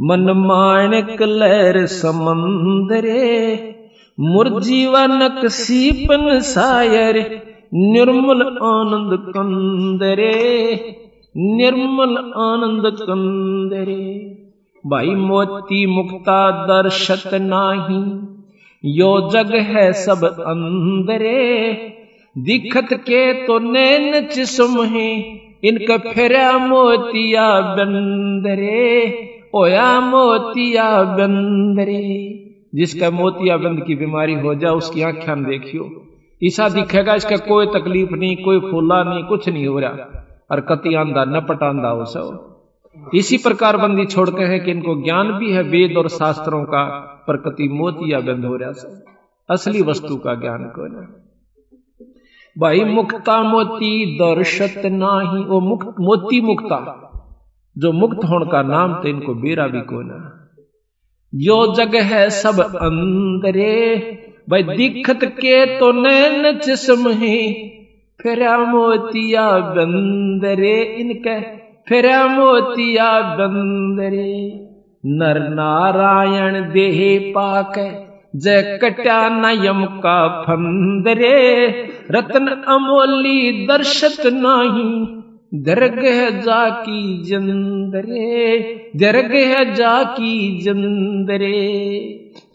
मन माणक लहर समंदरे, मुरजीवनक सीपन सायर, निर्मल आनंद कंदरे, निर्मल आनंद कंदरे। भाई मोती मुक्ता दर्शत नाही, यो जग है सब अंदरे। दिखत के तो नैन चिस्म है इनका फिरा मोतिया बंदरे। ओया मोतिया बंदरे। जिसका मोतिया बंद की बीमारी हो जाए उसकी आख्या देखियो। ईसा दिखेगा इसका कोई तकलीफ़ नहीं कोई फूला नहीं कुछ नहीं हो रहा। और कति आंदा न पटांदा हो सब। इसी प्रकार बंदी छोड़ते हैं कि इनको ज्ञान भी है वेद और शास्त्रों का पर कति मोतिया बंद हो रहा सब। असली वस्तु का ज्ञान को ना भाई मुक्ता मोती दर्शत नाही वो मुक्त मोती मुक्ता। जो मुक्त होने का नाम तो इनको बेरा भी को ना। जो जग है सब अंदरे भाई दिखत के तो नैन जिसम ही, फिर मोतिया बंदरे इनके, फिर मोतिया बंदरे। नर नारायण देह पाक, जय कट्या नयम का फंदरे। रतन अमोली दर्शत नहीं दरगह जाकी जंदरे दरगह जाकी जंदरे।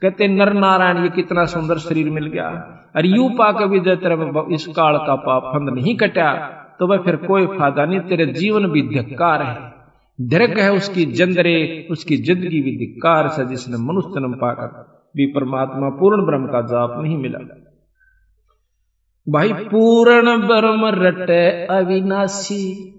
कहते, नर नारायण, ये कितना सुंदर शरीर मिल गया। और यू पाक भी तेरे इस काल का पाप फंद नहीं कटा तो वह फिर कोई फ़ायदा नहीं, तेरे जीवन भी धिक्कार है। दीर्घ है उसकी जंदरे, उसकी ज़िंदगी भी धिक्कार से जिसने मनुष्य जन्म पाकर भी परमात्मा पूर्ण ब्रह्म का जाप नहीं मिला। भाई पूर्ण ब्रह्म रटे अविनाशी।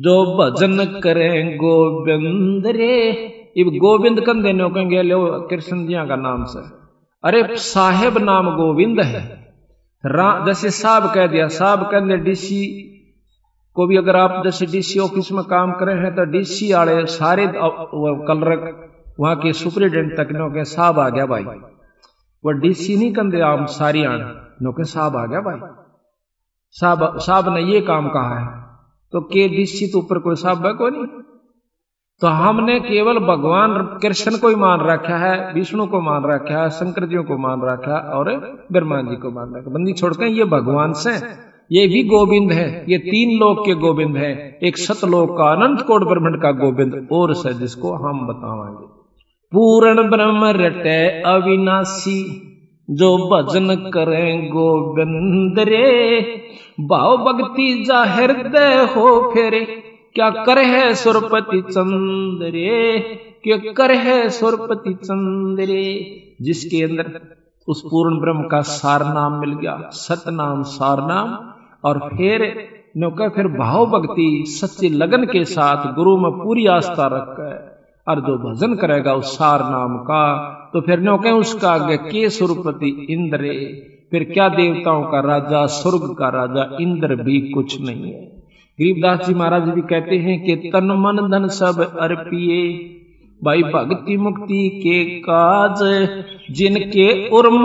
जो भजन करें गोविंद रे इब गोविंद कंधे नो कहेंगे, लो कृष्ण जिया का नाम से। अरे, साहेब नाम गोविंद है। जैसे साहब कह दिया, साहब कहते डीसी, को भी अगर आप जैसे डीसी ऑफ़िस में काम करे हैं तो डीसी वाले सारे कलर वहाँ के सुपरिटेंडेंट तक नो के साहब आ गया भाई। वो डीसी नहीं कंदे आम सारी आन। नो के साहब आ गया भाई। साहब साहब ने ये काम कहा है। तो के डीसी तो ऊपर कोई साहब है, कोई नहीं। तो हमने केवल भगवान कृष्ण को ही मान रखा है, विष्णु को मान रखा है शंकर जी को मान रखा और ब्रह्मा जी को मान रखा बंदी छोड़ते हैं ये भगवान से ये भी गोविंद है। ये तीन लोक के गोविंद है। एक सतलोक का, अनंत कोट ब्रह्मंड का गोविंद और से जिसको हम बतावाएँगे पूर्ण ब्रह्म रटे अविनाशी, जो भजन करें गोविंद रे भाव भक्ति ज़ाहिर हो फेरे, क्या कर है सुरपति चंद्रे? क्या कर है सुरपति चंद्रे? जिसके अंदर उस पूर्ण ब्रह्म का सार नाम मिल गया सत नाम सार नाम और फिर नौका फिर भाव भक्ति, सच्ची लगन के साथ गुरु में पूरी आस्था रखकर और जो भजन करेगा उस सार नाम का तो फिर नौके उसका आगे के सुरपति इंद्र फिर क्या देवताओं का राजा, स्वर्ग का राजा इंद्र भी कुछ नहीं है। गरीबदास जी महाराज भी कहते हैं कि तन मन धन सब अर्पिए। भाई भक्ति मुक्ति के काज जिनके उर्म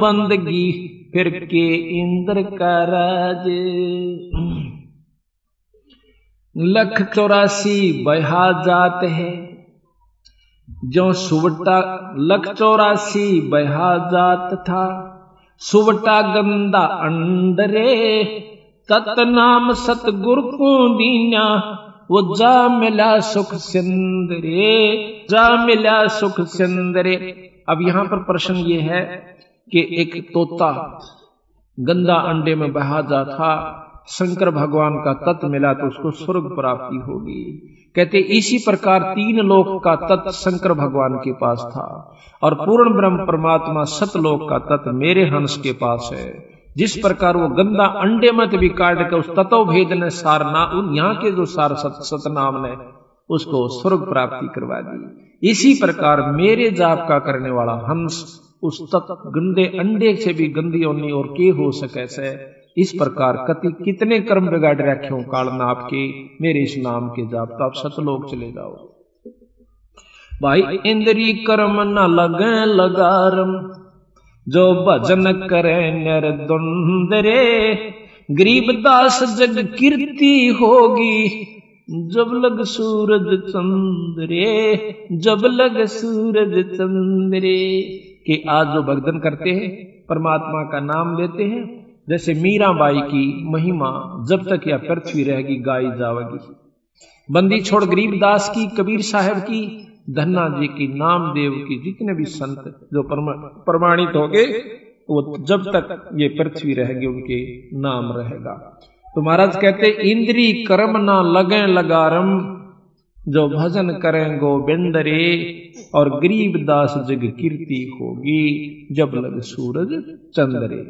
बंदगी, फिर के इंद्र का राज। लख चौरासी, बहा जात है। जो सुवटा लख चौरासी बहा जात था, सुवटा गंदा अंडरे, तत्नाम सतगुरु को दीना वो जा मिला सुख सिंदरे, जा मिला सुख सिंदरे। अब यहाँ पर प्रश्न ये है कि एक तोता गंदा अंडे में बहा जा था शंकर भगवान का तत्व मिला तो उसको स्वर्ग प्राप्ति होगी। कहते इसी प्रकार तीन लोक का तत्व शंकर भगवान के पास था और पूर्ण ब्रह्म परमात्मा सतलोक का तत्व मेरे हंस के पास है। जिस प्रकार वो गंदा अंडे मत भी काट के उस तत्व भेद ने सार ना उन यहाँ के जो सार सत, सतनाम ने उसको स्वर्ग प्राप्ति करवा दी। इसी प्रकार मेरे जाप का करने वाला हंस उस तत्व गंदे अंडे से भी गंदी होनी और के हो सके से। इस प्रकार कति कितने कर्म बिगाड़ रखे हो काल आपके, मेरे इस नाम के जाप तो आप सतलोक चले जाओ। भाई, इंद्री कर्म न लगे लगारम, जो भजन करे निर्दुंदरे गरीब दास जग कीर्ति होगी, जब लग सूरज चंद्रे, जब लग सूरज चंद्रे, के आज जो भगदन करते हैं, परमात्मा का नाम लेते हैं जैसे मीराबाई की महिमा जब तक यह पृथ्वी रहेगी, गाई जावेगी। बंदी छोड़ गरीबदास की, कबीर साहब की, धन्ना जी की, नामदेव की, जितने भी संत जो प्रमाणित हो गए वो जब तक ये पृथ्वी रहेगी, उनके नाम रहेगा। तो महाराज कहते, इंद्री कर्म ना लगे लगारम, जो भजन करें गोविंद रे और गरीब दास जग कीर्ति होगी, जब लग सूरज चंद्रे।